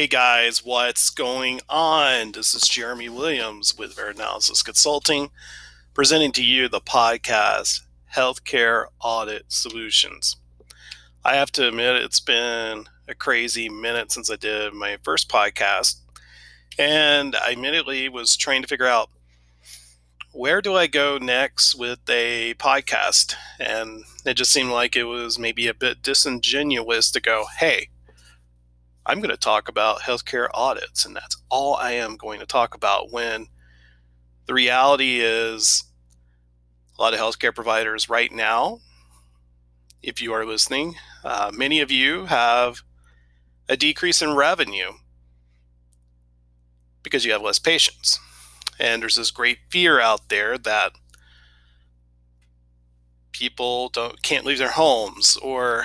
Hey guys, what's going on? This is Jeremy Williams with Analysis Consulting, presenting to you the podcast Healthcare Audit Solutions. I have to admit, it's been a crazy minute since I did my first podcast, and I immediately was trying to figure out where do I go next with a podcast? And it just seemed like it was maybe a bit disingenuous to go, hey, I'm going to talk about healthcare audits, and that's all I am going to talk about. When the reality is, a lot of healthcare providers right now, if you are listening, uh, many of you have a decrease in revenue because you have less patients. And there's this great fear out there that people don't can't leave their homes or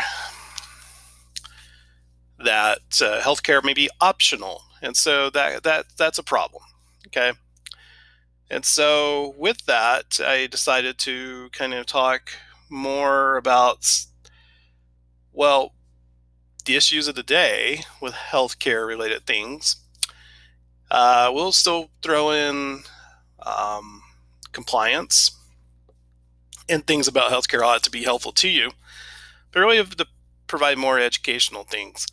that uh, healthcare may be optional, and so that that that's a problem. Okay, and so with that, I decided to kind of talk more about well the issues of the day with healthcare related things. Uh, we'll still throw in um, compliance and things about healthcare ought to be helpful to you, but really have to provide more educational things.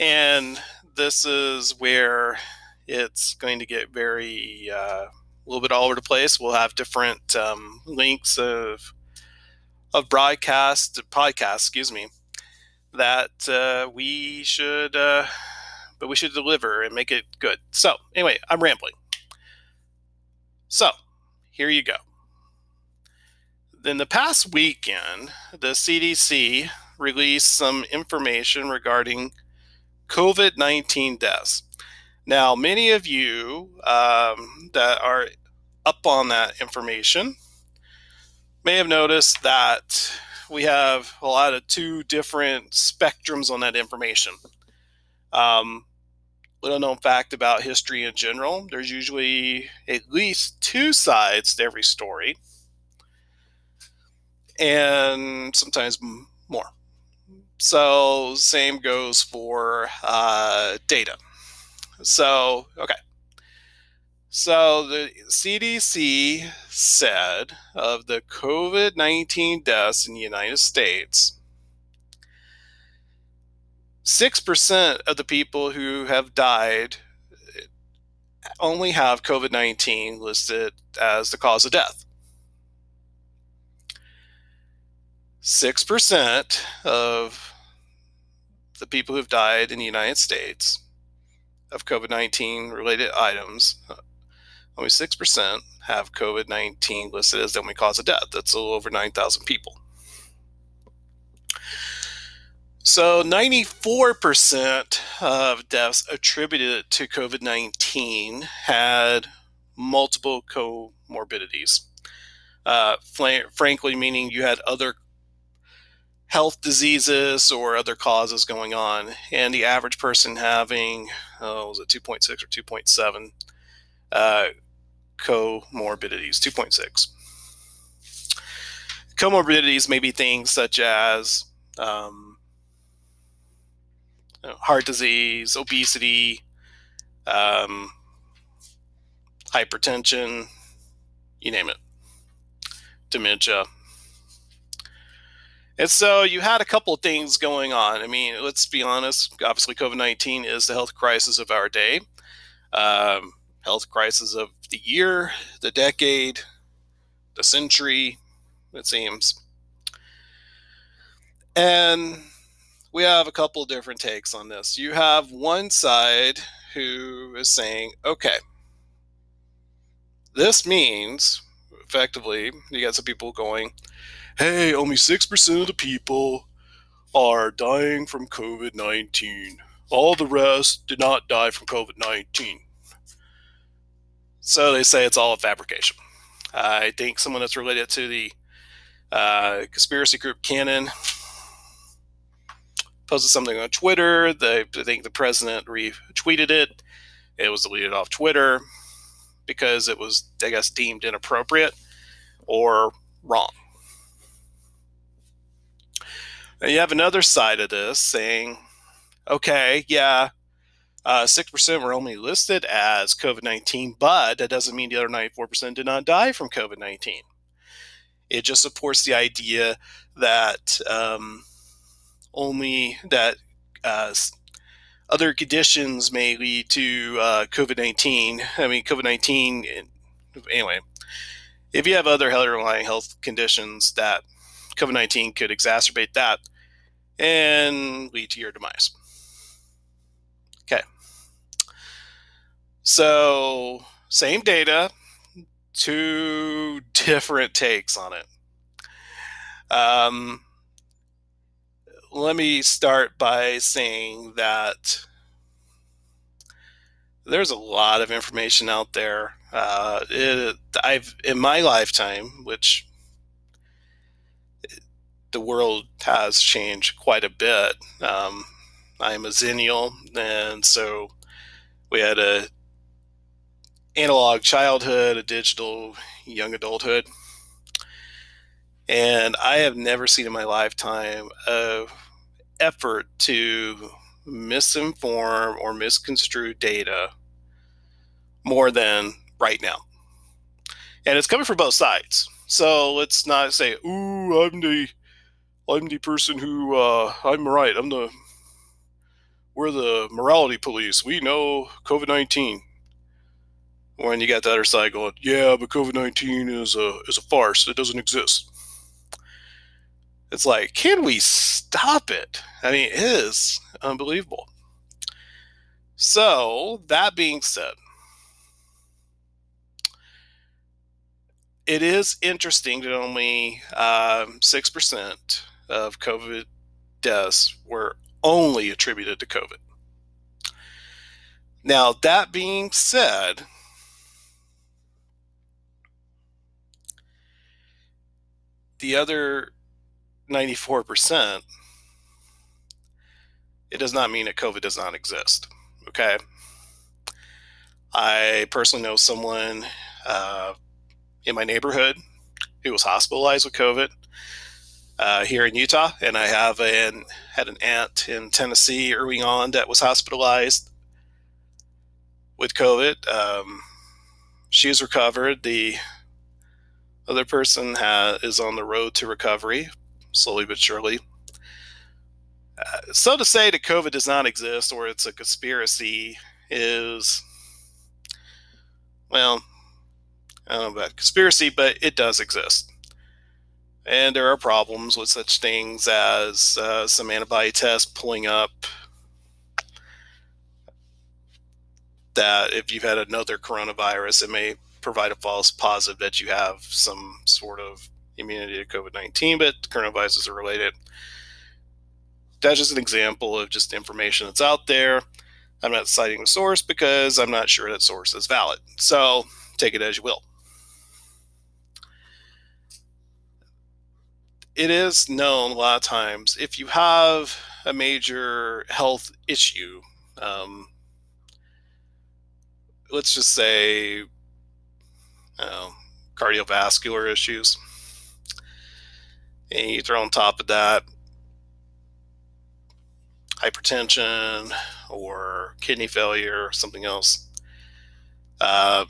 And this is where it's going to get very uh, a little bit all over the place. We'll have different um, links of of broadcast podcast, excuse me, that uh, we should, uh, but we should deliver and make it good. So anyway, I'm rambling. So here you go. In the past weekend, the CDC released some information regarding COVID 19 deaths. Now, many of you um, that are up on that information may have noticed that we have a lot of two different spectrums on that information. Um, little known fact about history in general there's usually at least two sides to every story, and sometimes more. So same goes for uh, data. So okay. So the CDC said of the COVID 19 deaths in the United States, 6% of the people who have died only have COVID 19 listed as the cause of death. 6% of the people who've died in the United States of COVID 19 related items, only 6% have COVID 19 listed as the only cause of death. That's a little over 9,000 people. So, 94% of deaths attributed to COVID 19 had multiple comorbidities. Uh, frankly, meaning you had other health diseases or other causes going on, and the average person having, oh, was it 2.6 or 2.7 uh, comorbidities? 2.6. Comorbidities may be things such as um, heart disease, obesity, um, hypertension, you name it, dementia, and so you had a couple of things going on. I mean, let's be honest. Obviously, COVID 19 is the health crisis of our day, um, health crisis of the year, the decade, the century, it seems. And we have a couple of different takes on this. You have one side who is saying, okay, this means effectively, you got some people going, hey, only 6% of the people are dying from COVID 19. All the rest did not die from COVID 19. So they say it's all a fabrication. I think someone that's related to the uh, conspiracy group QAnon posted something on Twitter. They, I think the president retweeted it. It was deleted off Twitter because it was, I guess, deemed inappropriate or wrong. And you have another side of this saying, okay, yeah, Uh, 6% were only listed as COVID 19, but that doesn't mean the other 94% did not die from COVID 19. It just supports the idea that um, only that uh, other conditions may lead to uh, COVID 19. I mean, COVID 19, anyway, if you have other underlying health conditions that COVID 19 could exacerbate that and lead to your demise. Okay. So, same data, two different takes on it. Um, let me start by saying that there's a lot of information out there. Uh, it, I've in my lifetime, which the world has changed quite a bit. Um, I'm a Xennial, and so we had a analog childhood, a digital young adulthood, and I have never seen in my lifetime a effort to misinform or misconstrue data more than right now. And it's coming from both sides. So let's not say, "Ooh, I'm the I'm the person who uh, I'm right. I'm the we're the morality police. We know COVID nineteen. When you got the other side going, yeah, but COVID nineteen is a is a farce. It doesn't exist. It's like, can we stop it? I mean, it is unbelievable. So that being said, it is interesting that only um, six um, percent of COVID deaths were only attributed to COVID. Now, that being said, the other 94%, it does not mean that COVID does not exist. Okay. I personally know someone uh, in my neighborhood who was hospitalized with COVID uh, here in Utah, and I have an had an aunt in Tennessee early on that was hospitalized with COVID. Um, she's recovered. The other person has, is on the road to recovery, slowly but surely. Uh, so to say that COVID does not exist or it's a conspiracy is, well, I don't know about conspiracy, but it does exist. And there are problems with such things as uh, some antibody tests pulling up that if you've had another coronavirus, it may provide a false positive that you have some sort of immunity to COVID 19, but coronaviruses are related. That's just an example of just information that's out there. I'm not citing the source because I'm not sure that source is valid. So take it as you will. It is known a lot of times if you have a major health issue, um, let's just say uh, cardiovascular issues, and you throw on top of that hypertension or kidney failure or something else. Uh,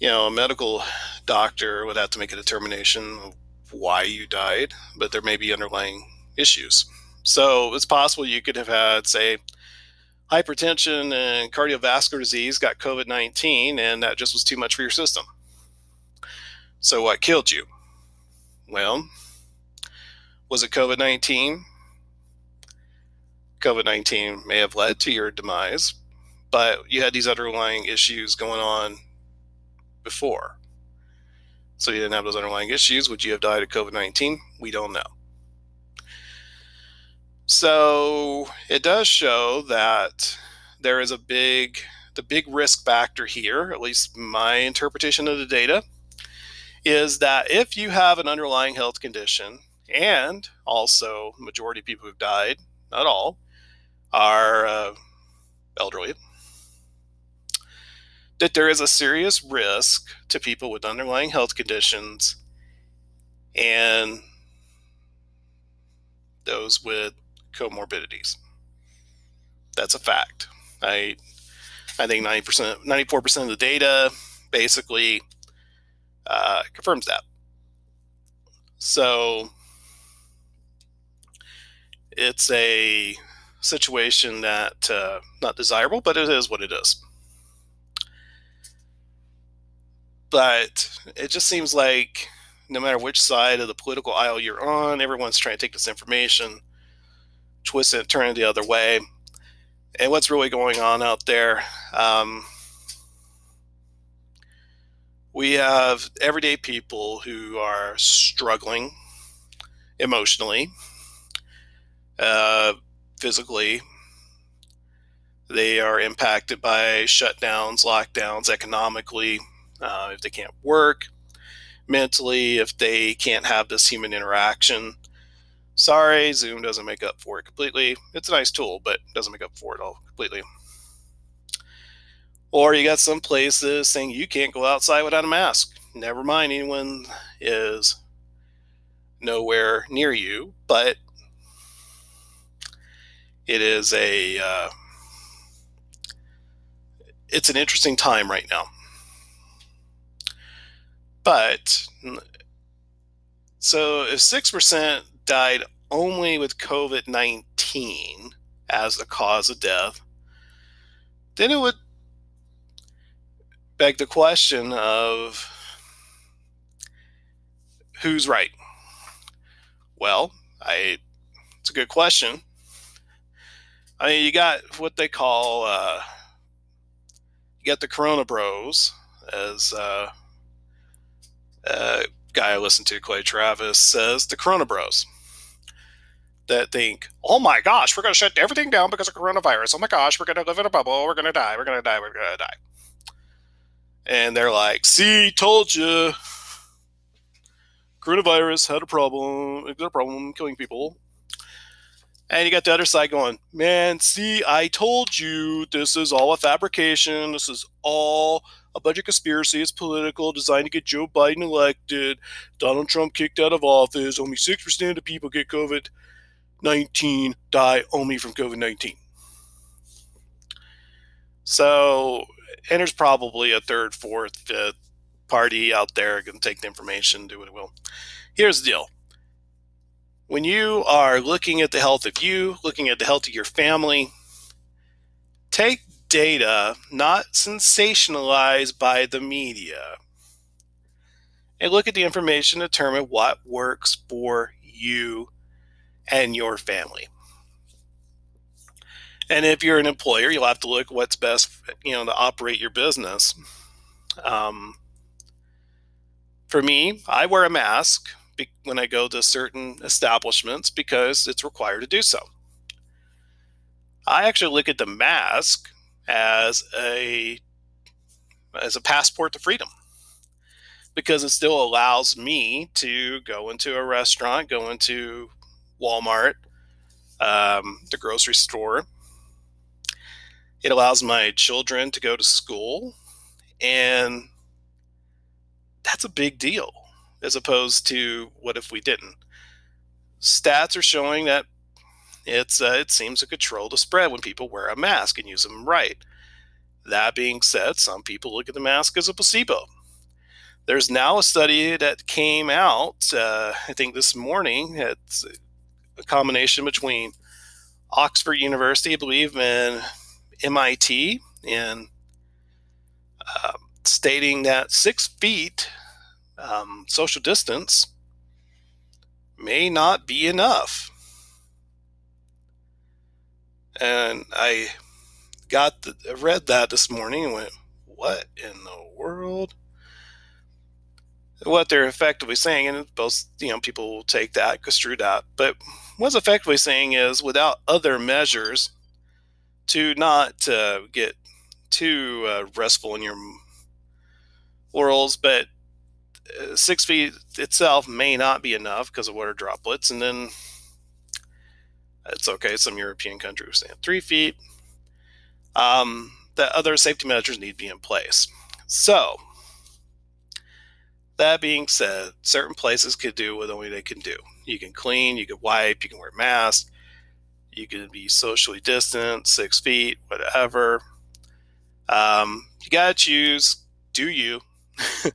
you know, a medical doctor would have to make a determination of why you died, but there may be underlying issues. So it's possible you could have had, say, hypertension and cardiovascular disease, got COVID 19, and that just was too much for your system. So what killed you? Well, was it COVID 19? COVID 19 may have led to your demise, but you had these underlying issues going on before. So you didn't have those underlying issues. Would you have died of COVID 19? We don't know. So it does show that there is a big, the big risk factor here, at least my interpretation of the data, is that if you have an underlying health condition, and also majority of people who've died, not all, are uh, elderly, that there is a serious risk to people with underlying health conditions and those with comorbidities. That's a fact. I I think 90%, 94% of the data basically uh, confirms that. So it's a situation that uh, not desirable, but it is what it is. But it just seems like no matter which side of the political aisle you're on, everyone's trying to take this information, twist it, turn it the other way. And what's really going on out there? Um, we have everyday people who are struggling emotionally, uh, physically. They are impacted by shutdowns, lockdowns, economically, uh, if they can't work, mentally, if they can't have this human interaction. Sorry, Zoom doesn't make up for it completely. It's a nice tool, but doesn't make up for it all completely. Or you got some places saying you can't go outside without a mask. Never mind, anyone is nowhere near you, but it is a uh, it's an interesting time right now. But so if six percent died only with COVID nineteen as the cause of death, then it would beg the question of who's right? Well, I it's a good question. I mean, you got what they call uh, you got the Corona Bros, as uh, a guy I listen to, Clay Travis, says the Corona Bros that think, oh my gosh, we're going to shut everything down because of coronavirus. Oh my gosh, we're going to live in a bubble. We're going to die. We're going to die. We're going to die and they're like, "See, told you." Coronavirus had a problem. It got a problem killing people. And you got the other side going, man, see, I told you this is all a fabrication. This is all a budget conspiracy. It's political, designed to get Joe Biden elected. Donald Trump kicked out of office. Only 6% of people get COVID 19, die only from COVID 19. So and there's probably a third, fourth, fifth party out there to take the information, do what it will. Here's the deal. When you are looking at the health of you, looking at the health of your family, take data not sensationalized by the media and look at the information to determine what works for you and your family. And if you're an employer, you'll have to look what's best, you know, to operate your business. Um, for me, I wear a mask when I go to certain establishments because it's required to do so. I actually look at the mask as a as a passport to freedom because it still allows me to go into a restaurant, go into Walmart, um, the grocery store, it allows my children to go to school, and that's a big deal as opposed to what if we didn't. Stats are showing that it's uh, it seems to control the spread when people wear a mask and use them right. That being said, some people look at the mask as a placebo. There's now a study that came out, uh, I think this morning. It's a combination between Oxford University, I believe, and MIT in uh, stating that six feet um, social distance may not be enough. And I got the, read that this morning and went, what in the world? What they're effectively saying, and both you know people will take that, construe that, but what's effectively saying is without other measures to not uh, get too uh, restful in your orals, but uh, six feet itself may not be enough because of water droplets. And then it's okay. Some European countries say three feet. Um, the other safety measures need to be in place. So, that being said, certain places could do what only they can do. You can clean, you can wipe, you can wear masks, You can be socially distant, six feet, whatever. Um, you got to choose do you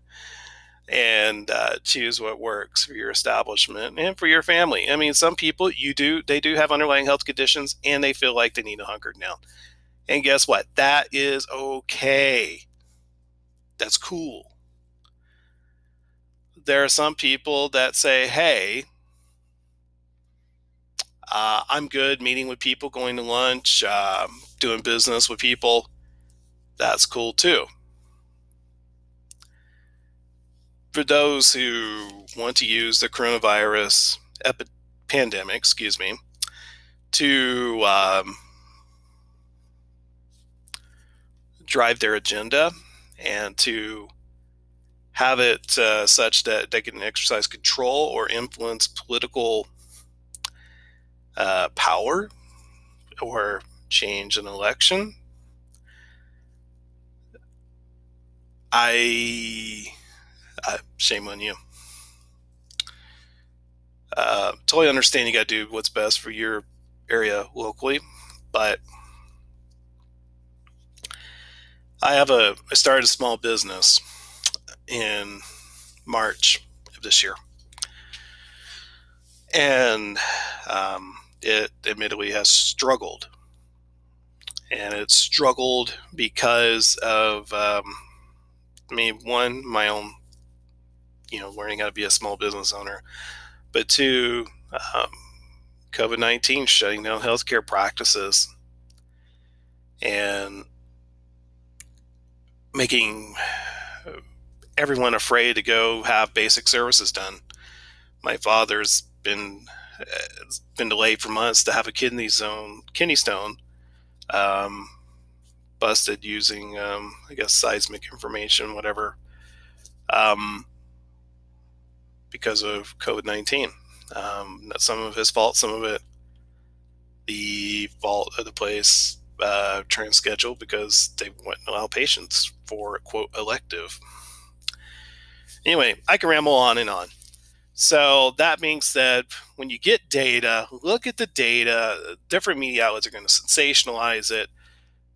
and uh, choose what works for your establishment and for your family. I mean, some people you do they do have underlying health conditions and they feel like they need to hunker down. And guess what? That is okay. That's cool. There are some people that say, "Hey, uh, I'm good meeting with people, going to lunch, um, doing business with people." That's cool too for those who want to use the coronavirus epi- pandemic, excuse me, to um, drive their agenda and to have it uh, such that they can exercise control or influence political uh, power or change an election. I uh, shame on you. Uh, totally understand you got to do what's best for your area locally, but I have a I started a small business in March of this year, and um, it admittedly has struggled, and it's struggled because of um, I mean, one my own you know learning how to be a small business owner, but two, um, COVID nineteen shutting down healthcare practices and making everyone afraid to go have basic services done. My father's been uh, been delayed for months to have a kidney zone kidney stone um, busted using um, I guess seismic information, whatever. Um, because of COVID 19. Um, some of his fault, some of it the fault of the place uh, trans schedule because they wouldn't allow patients for quote elective. Anyway, I can ramble on and on. So that being said, when you get data, look at the data. Different media outlets are going to sensationalize it,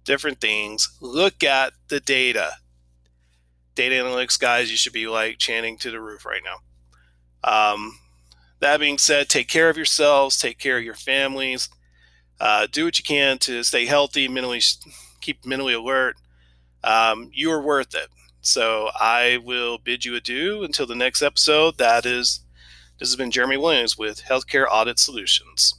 different things. Look at the data. Data analytics guys, you should be like chanting to the roof right now. Um, that being said, take care of yourselves, take care of your families, uh, do what you can to stay healthy, mentally keep mentally alert. Um, you are worth it. So I will bid you adieu until the next episode. That is, this has been Jeremy Williams with Healthcare Audit Solutions.